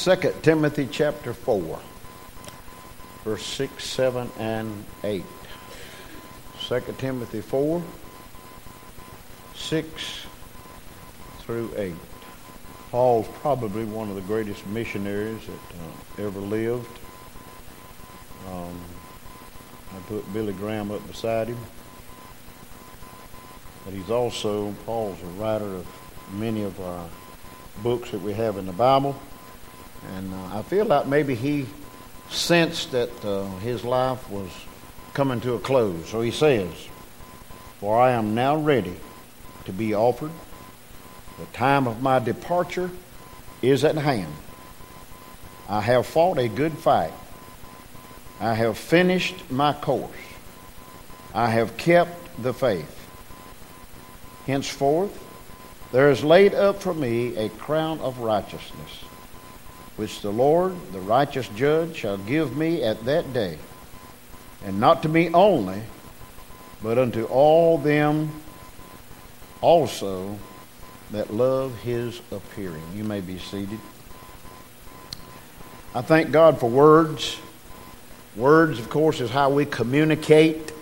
2 Timothy chapter 4, verse 6, 7, and 8. 2 Timothy 4, 6 through 8. Paul's probably one of the greatest missionaries that uh, ever lived. Um, I put Billy Graham up beside him. But he's also, Paul's a writer of many of our books that we have in the Bible. And uh, I feel like maybe he sensed that uh, his life was coming to a close. So he says, For I am now ready to be offered. The time of my departure is at hand. I have fought a good fight. I have finished my course. I have kept the faith. Henceforth, there is laid up for me a crown of righteousness, which the Lord, the righteous judge, shall give me at that day, and not to me only, but unto all them also that love his appearing. You may be seated. I thank God for words. Words, of course, is how we communicate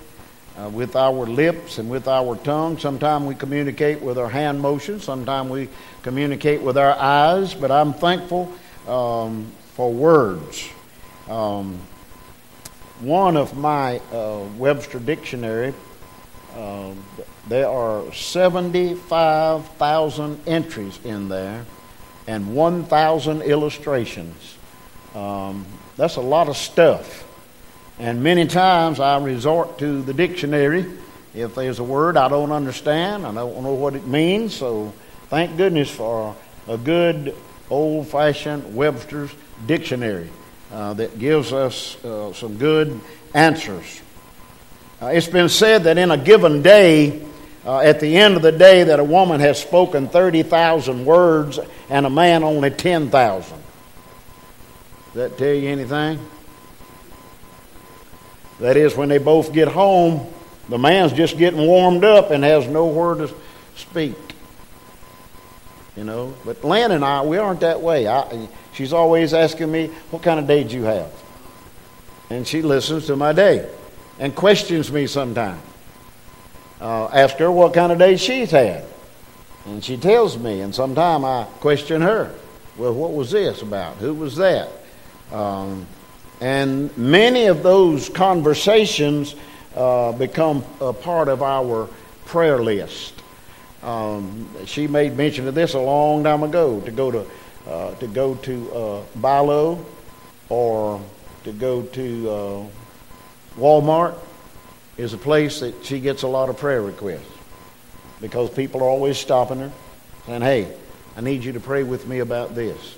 uh, with our lips and with our tongue. Sometimes we communicate with our hand motions. Sometimes we communicate with our eyes. But I'm thankful um, for words. Um, one of my uh, Webster Dictionary, uh, there are 75,000 entries in there and 1,000 illustrations. Um, that's a lot of stuff. And many times I resort to the dictionary if there's a word I don't understand, I don't know what it means. So thank goodness for a good old fashioned Webster's dictionary uh, that gives us uh, some good answers. Uh, it's been said that in a given day, uh, at the end of the day, that a woman has spoken 30,000 words and a man only 10,000. Does that tell you anything? That is, when they both get home, the man's just getting warmed up and has nowhere to speak. You know, but Lynn and I, we aren't that way. I, she's always asking me, "What kind of day did you have?" And she listens to my day and questions me sometimes. Uh, ask her what kind of day she's had, and she tells me. And sometimes I question her. Well, what was this about? Who was that? Um, and many of those conversations uh, become a part of our prayer list. Um, she made mention of this a long time ago to go to uh, to go to uh, Bi-Lo or to go to uh, Walmart is a place that she gets a lot of prayer requests because people are always stopping her saying, "Hey, I need you to pray with me about this."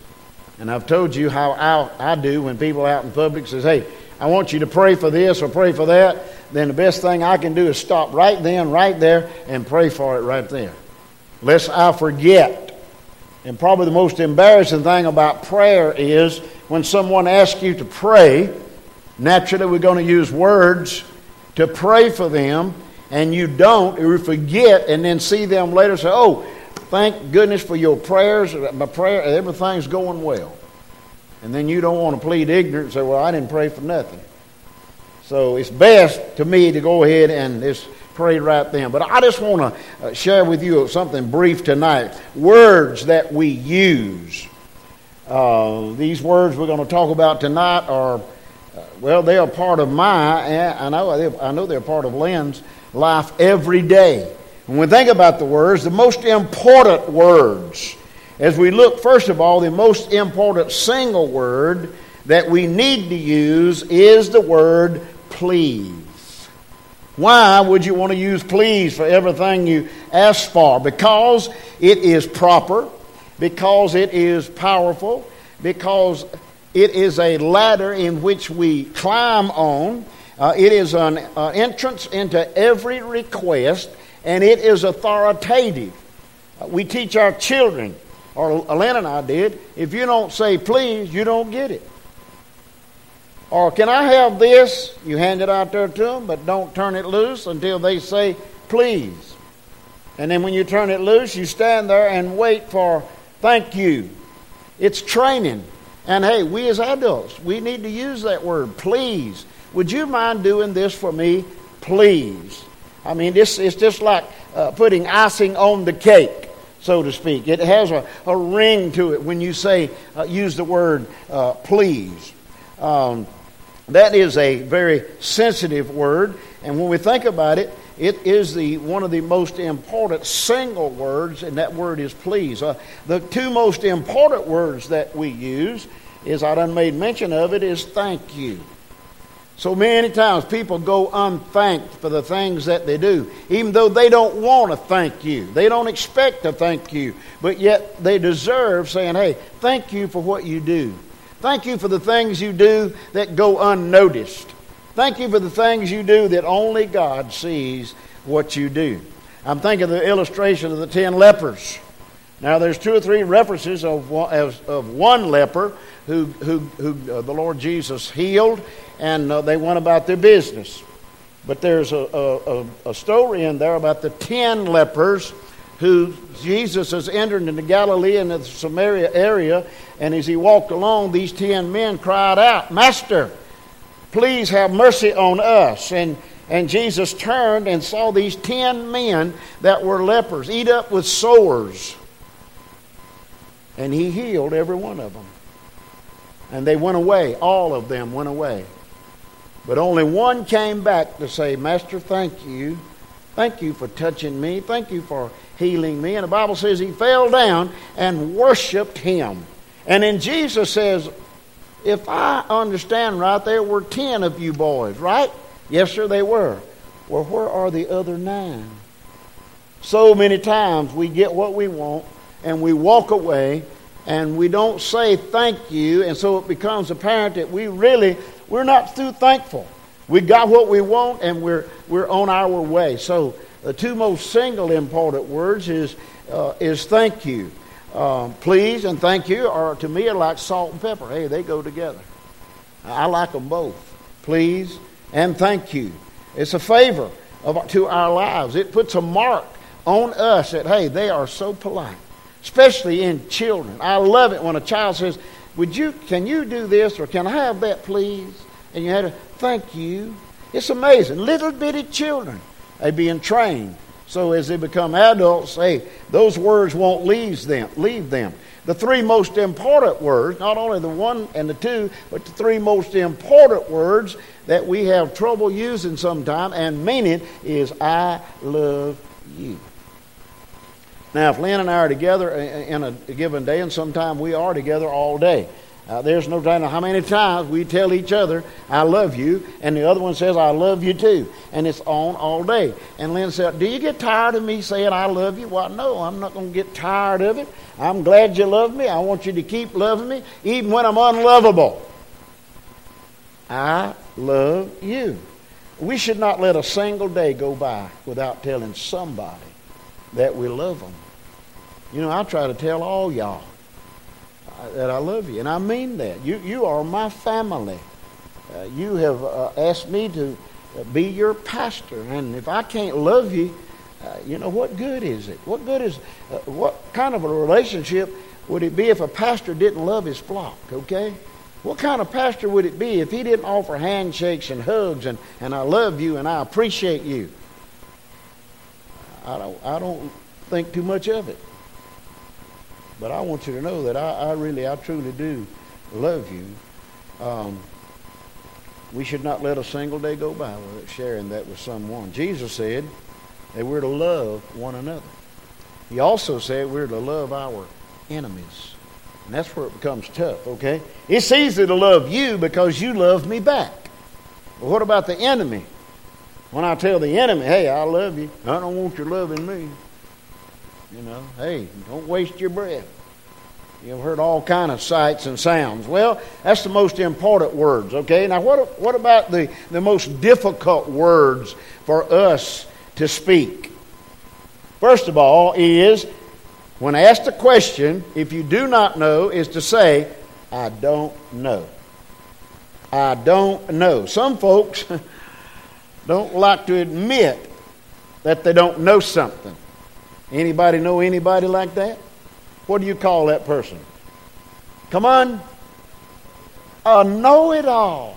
And I've told you how I, I do when people out in public says, "Hey, I want you to pray for this or pray for that." Then the best thing I can do is stop right then, right there, and pray for it right there, lest I forget. And probably the most embarrassing thing about prayer is when someone asks you to pray. Naturally, we're going to use words to pray for them, and you don't, or you forget, and then see them later say, "Oh, thank goodness for your prayers. My prayer, everything's going well. And then you don't want to plead ignorance and say, well, I didn't pray for nothing. So it's best to me to go ahead and just pray right then. But I just want to uh, share with you something brief tonight. Words that we use. Uh, these words we're going to talk about tonight are, uh, well, they are part of my, I know, I know they're part of Lynn's life every day. When we think about the words, the most important words, as we look, first of all, the most important single word that we need to use is the word please. Why would you want to use please for everything you ask for? Because it is proper, because it is powerful, because it is a ladder in which we climb on. Uh, it is an uh, entrance into every request and it is authoritative. We teach our children, or Lynn and I did, if you don't say please, you don't get it. Or can I have this? You hand it out there to them, but don't turn it loose until they say please. And then when you turn it loose, you stand there and wait for thank you. It's training. And hey, we as adults, we need to use that word, please. Would you mind doing this for me, please? I mean, this it's just like uh, putting icing on the cake, so to speak. It has a, a ring to it when you say, uh, use the word uh, please. Um, that is a very sensitive word, and when we think about it, it is the one of the most important single words, and that word is please. Uh, the two most important words that we use is I done made mention of it is thank you. So many times people go unthanked for the things that they do, even though they don't want to thank you. They don't expect to thank you, but yet they deserve saying, hey, thank you for what you do. Thank you for the things you do that go unnoticed. Thank you for the things you do that only God sees what you do. I'm thinking of the illustration of the ten lepers. Now, there's two or three references of one, of one leper who, who, who uh, the Lord Jesus healed, and uh, they went about their business. But there's a, a, a story in there about the ten lepers who Jesus has entered into Galilee and the Samaria area, and as he walked along, these ten men cried out, Master, Please have mercy on us. And, and Jesus turned and saw these ten men that were lepers eat up with sores. And he healed every one of them. And they went away. All of them went away. But only one came back to say, Master, thank you. Thank you for touching me. Thank you for healing me. And the Bible says he fell down and worshiped him. And then Jesus says, if I understand right, there were 10 of you boys, right? Yes, sir, they were. Well, where are the other nine? So many times we get what we want and we walk away and we don't say thank you, and so it becomes apparent that we really we're not too thankful. We got what we want and we're we're on our way. So the two most single important words is uh, is thank you. Um, please and thank you are to me like salt and pepper. Hey, they go together. I like them both. Please and thank you. It's a favor of, to our lives. It puts a mark on us that hey, they are so polite, especially in children. I love it when a child says, "Would you? Can you do this or can I have that, please?" And you had to thank you. It's amazing. Little bitty children, they being trained so as they become adults, hey, those words won't leave them. Leave them. The three most important words, not only the one and the two, but the three most important words that we have trouble using sometimes and meaning is I love you. Now, if Lynn and I are together in a given day, and sometimes we are together all day, uh, there's no telling how many times we tell each other, I love you, and the other one says, I love you too. And it's on all day. And Lynn said, Do you get tired of me saying I love you? Well, no, I'm not going to get tired of it. I'm glad you love me. I want you to keep loving me, even when I'm unlovable. I love you. We should not let a single day go by without telling somebody that we love them. You know, I try to tell all y'all that I love you. And I mean that. You, you are my family. Uh, you have uh, asked me to be your pastor. And if I can't love you, uh, you know, what good is it? What good is, uh, what kind of a relationship would it be if a pastor didn't love his flock, okay? What kind of pastor would it be if he didn't offer handshakes and hugs and, and I love you and I appreciate you? I don't, I don't think too much of it. But I want you to know that I, I really, I truly do love you. Um, we should not let a single day go by without sharing that with someone. Jesus said that we're to love one another. He also said we're to love our enemies. And that's where it becomes tough, okay? It's easy to love you because you love me back. But what about the enemy? When I tell the enemy, hey, I love you, I don't want you loving me. You know, hey, don't waste your breath. You've heard all kind of sights and sounds. Well, that's the most important words, okay? Now, what, what about the, the most difficult words for us to speak? First of all, is when asked a question, if you do not know, is to say, I don't know. I don't know. Some folks don't like to admit that they don't know something. Anybody know anybody like that? What do you call that person? Come on. a know it all.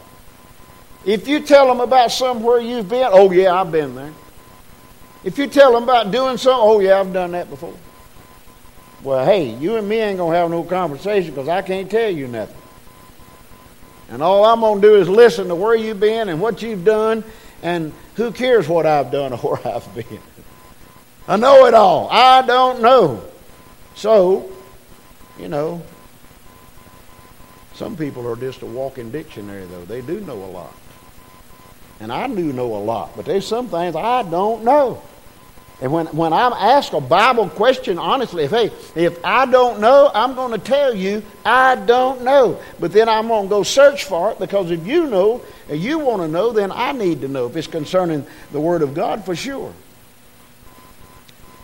If you tell them about somewhere you've been, oh, yeah, I've been there. If you tell them about doing something, oh, yeah, I've done that before. Well, hey, you and me ain't going to have no conversation because I can't tell you nothing. And all I'm going to do is listen to where you've been and what you've done, and who cares what I've done or where I've been. I know it all. I don't know. So, you know, some people are just a walking dictionary, though. They do know a lot. And I do know a lot, but there's some things I don't know. And when, when I'm asked a Bible question, honestly, if, hey, if I don't know, I'm going to tell you I don't know. But then I'm going to go search for it because if you know and you want to know, then I need to know if it's concerning the Word of God for sure.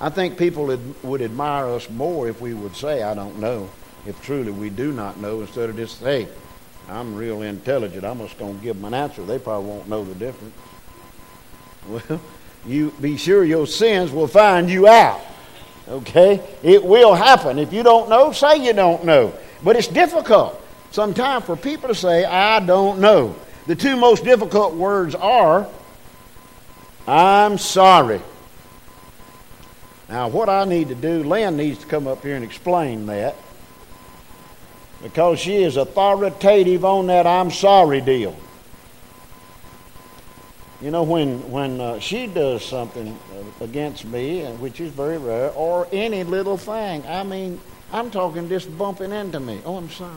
I think people would, admire us more if we would say, I don't know, if truly we do not know, instead of just, hey, I'm real intelligent. I'm just going to give them an answer. They probably won't know the difference. Well, you be sure your sins will find you out. Okay? It will happen. If you don't know, say you don't know. But it's difficult sometimes for people to say, I don't know. The two most difficult words are, I'm sorry. Now, what I need to do, Lynn needs to come up here and explain that because she is authoritative on that I'm sorry deal. You know, when, when uh, she does something against me, which is very rare, or any little thing, I mean, I'm talking just bumping into me. Oh, I'm sorry.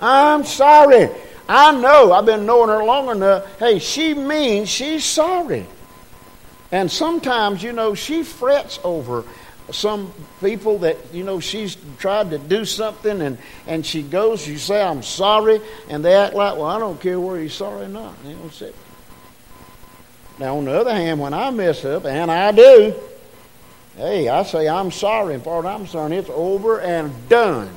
I'm sorry. I know. I've been knowing her long enough. Hey, she means she's sorry. And sometimes, you know, she frets over some people that, you know, she's tried to do something and, and she goes, you say, I'm sorry, and they act like, well, I don't care whether you're sorry or not. You know, say, now, on the other hand, when I mess up, and I do, hey, I say I'm sorry. And far as I'm concerned, it's over and done.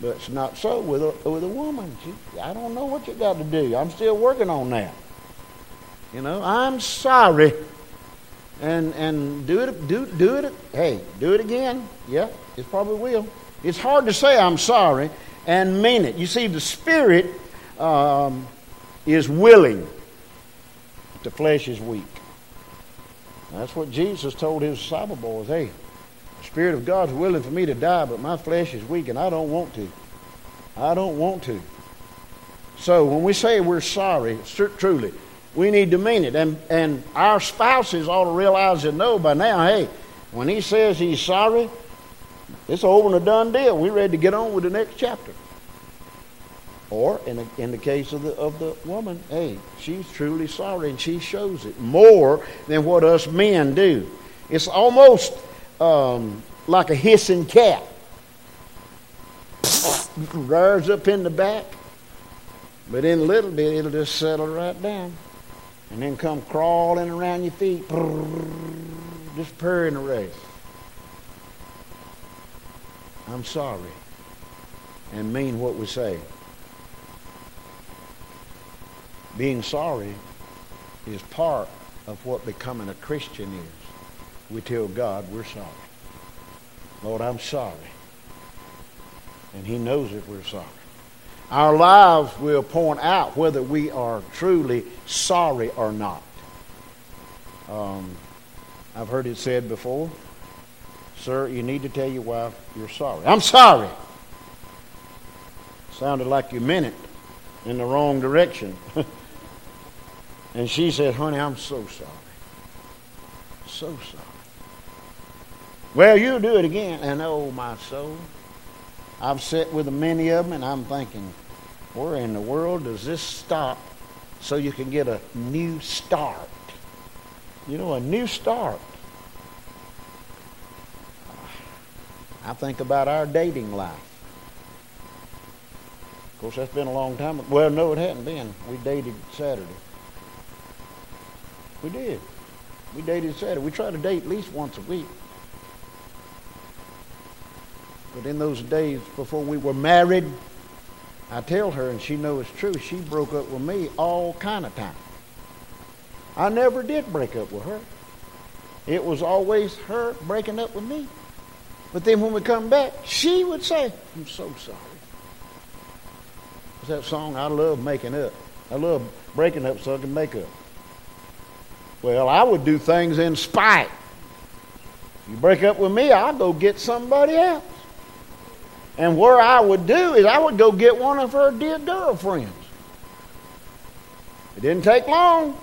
But it's not so with a, with a woman. She, I don't know what you got to do. I'm still working on that. You know, I'm sorry. And and do it do do it hey, do it again. Yeah, it probably will. It's hard to say I'm sorry and mean it. You see, the spirit um, is willing the flesh is weak. That's what Jesus told his disciple boys. Hey, the Spirit of God's willing for me to die, but my flesh is weak and I don't want to. I don't want to. So when we say we're sorry, truly, we need to mean it. And, and our spouses ought to realize and know by now, hey, when he says he's sorry, it's over and a done deal. We're ready to get on with the next chapter. Or in the, in the case of the, of the woman, hey, she's truly sorry and she shows it more than what us men do. It's almost um, like a hissing cat. Rears up in the back, but in a little bit it'll just settle right down and then come crawling around your feet, just purring the race. I'm sorry and mean what we say. Being sorry is part of what becoming a Christian is. We tell God we're sorry. Lord, I'm sorry. And He knows that we're sorry. Our lives will point out whether we are truly sorry or not. Um, I've heard it said before, sir, you need to tell your wife you're sorry. I'm sorry. Sounded like you meant it in the wrong direction. And she said, Honey, I'm so sorry. So sorry. Well, you'll do it again. And oh, my soul. I've sat with many of them and I'm thinking, where in the world does this stop so you can get a new start? You know, a new start. I think about our dating life. Of course, that's been a long time. Well, no, it hadn't been. We dated Saturday. We did. We dated Saturday. We tried to date at least once a week. But in those days before we were married, I tell her, and she knows it's true, she broke up with me all kind of time. I never did break up with her. It was always her breaking up with me. But then when we come back, she would say, I'm so sorry. What's that song? I love making up. I love breaking up so I can make up. Well, I would do things in spite. You break up with me, I'll go get somebody else. And where I would do is I would go get one of her dear girlfriends. It didn't take long.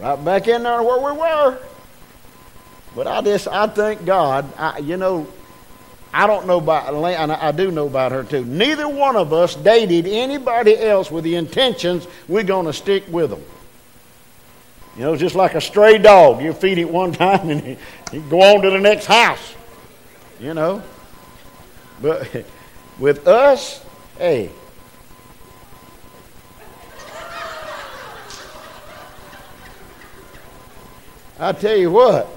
Right back in there where we were. But I just, I thank God. I, you know, I don't know about, and I do know about her too. Neither one of us dated anybody else with the intentions we're going to stick with them. You know, just like a stray dog. You feed it one time and he go on to the next house. You know. But with us, hey. I tell you what,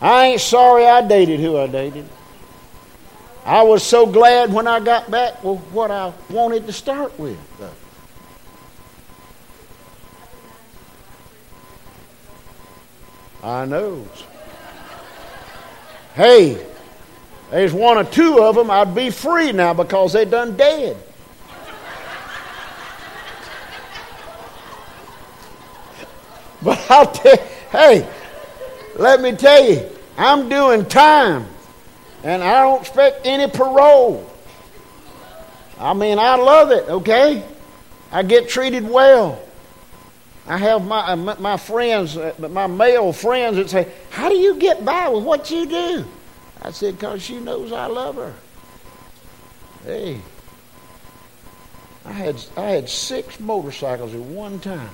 I ain't sorry I dated who I dated. I was so glad when I got back with what I wanted to start with. I know. Hey, there's one or two of them, I'd be free now because they done dead. But I'll tell you, hey, let me tell you, I'm doing time and I don't expect any parole. I mean, I love it, okay? I get treated well. I have my, my friends, uh, my male friends that say, How do you get by with what you do? I said, Because she knows I love her. Hey, I had, I had six motorcycles at one time.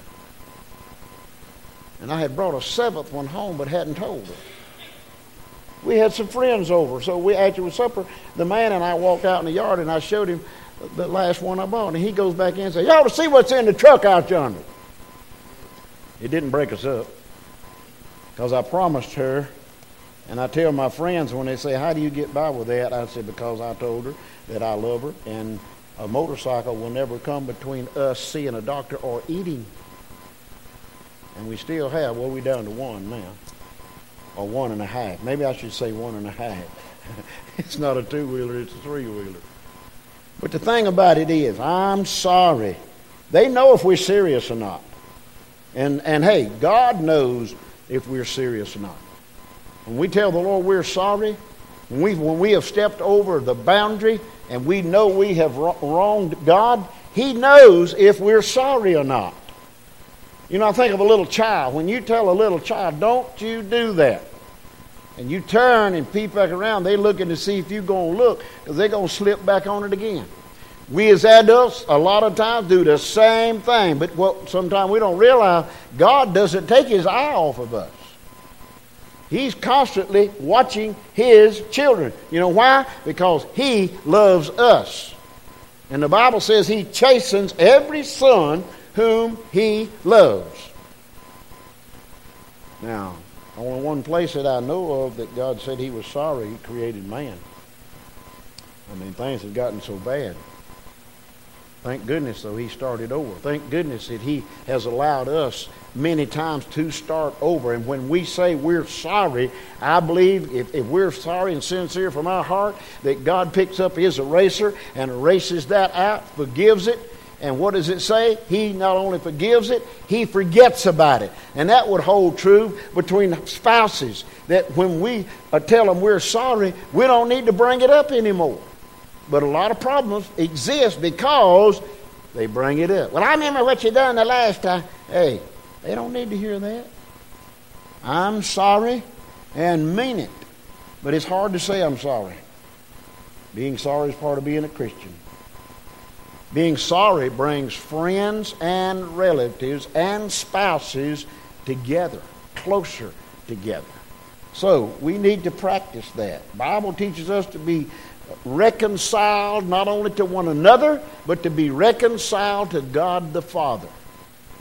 And I had brought a seventh one home but hadn't told her. We had some friends over, so we after supper, the man and I walked out in the yard and I showed him the last one I bought, and he goes back in and says, "You ought to see what's in the truck out yonder." It didn't break us up because I promised her and I tell my friends when they say, How do you get by with that? I say, Because I told her that I love her, and a motorcycle will never come between us seeing a doctor or eating. And we still have, well, we're down to one now, or one and a half. Maybe I should say one and a half. it's not a two wheeler, it's a three wheeler. But the thing about it is, I'm sorry. They know if we're serious or not. And, and hey, God knows if we're serious or not. When we tell the Lord we're sorry, when we, when we have stepped over the boundary and we know we have wronged God, He knows if we're sorry or not. You know, I think of a little child. When you tell a little child, don't you do that, and you turn and peep back around, they're looking to see if you're going to look because they're going to slip back on it again. We as adults, a lot of times, do the same thing, but what sometimes we don't realize, God doesn't take His eye off of us. He's constantly watching his children. You know why? Because he loves us. And the Bible says he chastens every son whom he loves. Now, only one place that I know of that God said he was sorry he created man. I mean, things have gotten so bad. Thank goodness, though, he started over. Thank goodness that he has allowed us many times to start over. And when we say we're sorry, I believe if, if we're sorry and sincere from our heart, that God picks up his eraser and erases that out, forgives it. And what does it say? He not only forgives it, he forgets about it. And that would hold true between spouses. That when we uh, tell them we're sorry, we don't need to bring it up anymore. But a lot of problems exist because they bring it up. Well, I remember what you done the last time. Hey, they don't need to hear that. I'm sorry and mean it. But it's hard to say I'm sorry. Being sorry is part of being a Christian. Being sorry brings friends and relatives and spouses together, closer together. So we need to practice that. Bible teaches us to be reconciled not only to one another, but to be reconciled to God the Father.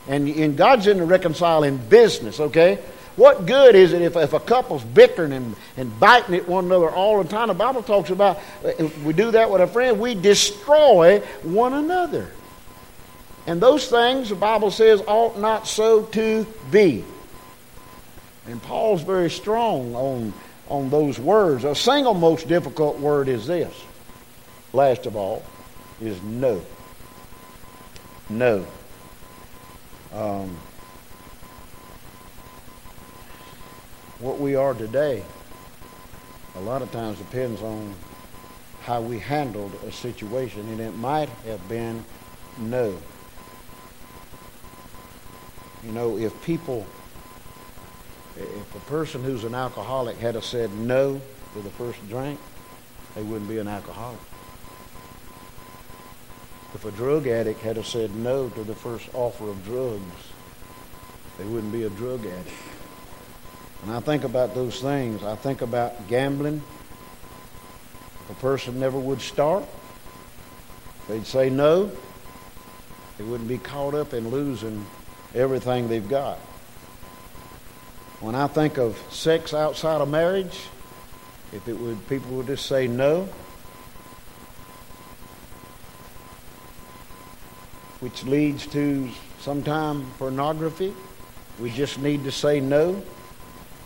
And, and God's in the reconciling business, okay? What good is it if, if a couple's bickering and, and biting at one another all the time? The Bible talks about if we do that with a friend, we destroy one another. And those things, the Bible says, ought not so to be. And Paul's very strong on on those words. A single most difficult word is this, last of all. is no. No. Um, what we are today, a lot of times depends on how we handled a situation, and it might have been no. You know, if people, if a person who's an alcoholic had said no to the first drink, they wouldn't be an alcoholic. If a drug addict had have said no to the first offer of drugs, they wouldn't be a drug addict. And I think about those things. I think about gambling. If a person never would start, they'd say no. They wouldn't be caught up in losing everything they've got. When I think of sex outside of marriage, if it would people would just say no, which leads to sometime pornography, we just need to say no.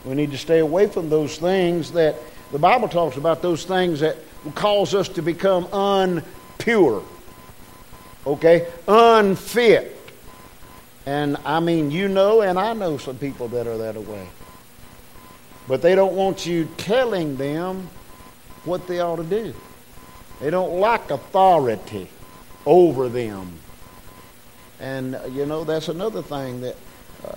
We need to stay away from those things that the Bible talks about those things that will cause us to become unpure. Okay? Unfit. And I mean, you know, and I know some people that are that way. But they don't want you telling them what they ought to do. They don't like authority over them. And, you know, that's another thing that uh,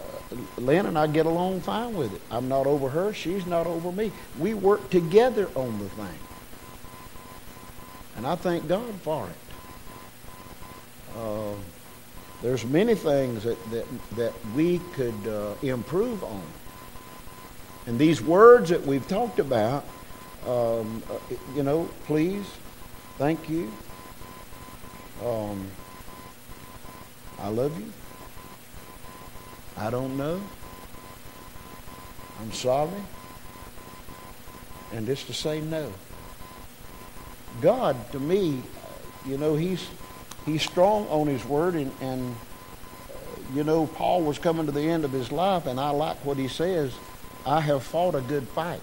Lynn and I get along fine with it. I'm not over her. She's not over me. We work together on the thing. And I thank God for it. Uh, there's many things that, that, that we could uh, improve on. And these words that we've talked about, um, uh, you know, please, thank you. Um, I love you. I don't know. I'm sorry. And just to say no. God, to me, you know, he's he's strong on his word, and, and uh, you know, Paul was coming to the end of his life, and I like what he says. I have fought a good fight.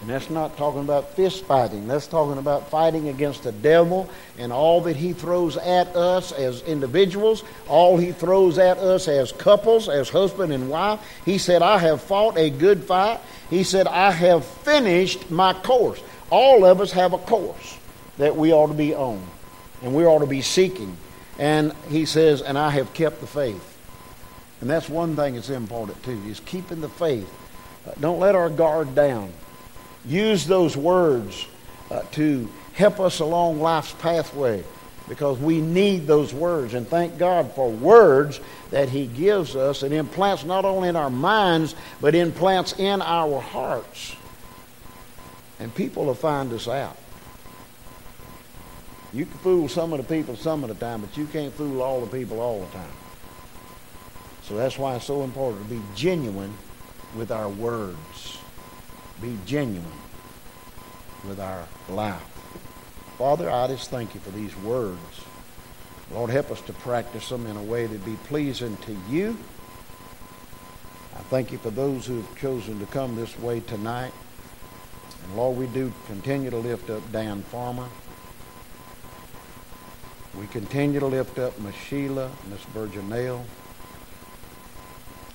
And that's not talking about fist fighting. That's talking about fighting against the devil and all that he throws at us as individuals, all he throws at us as couples, as husband and wife. He said, I have fought a good fight. He said, I have finished my course. All of us have a course that we ought to be on and we ought to be seeking. And he says, and I have kept the faith. And that's one thing that's important too, is keeping the faith. Don't let our guard down. Use those words uh, to help us along life's pathway because we need those words. And thank God for words that He gives us and implants not only in our minds, but implants in our hearts. And people will find us out. You can fool some of the people some of the time, but you can't fool all the people all the time. So that's why it's so important to be genuine with our words. Be genuine with our life. Father, I just thank you for these words. Lord, help us to practice them in a way that be pleasing to you. I thank you for those who have chosen to come this way tonight. And Lord, we do continue to lift up Dan Farmer. We continue to lift up Miss Sheila, Miss Virginale.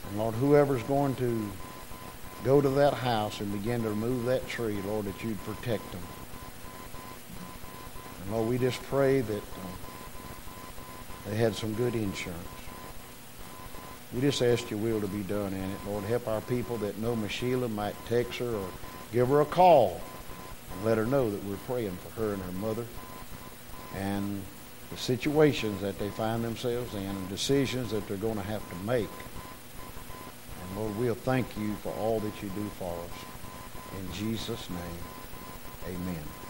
And Lord, whoever's going to go to that house and begin to remove that tree, Lord, that you'd protect them. And Lord, we just pray that uh, they had some good insurance. We just ask your will to be done in it. Lord, help our people that know Miss Sheila might text her or give her a call and let her know that we're praying for her and her mother and the situations that they find themselves in and decisions that they're going to have to make. Lord, we'll thank you for all that you do for us. In Jesus' name, amen.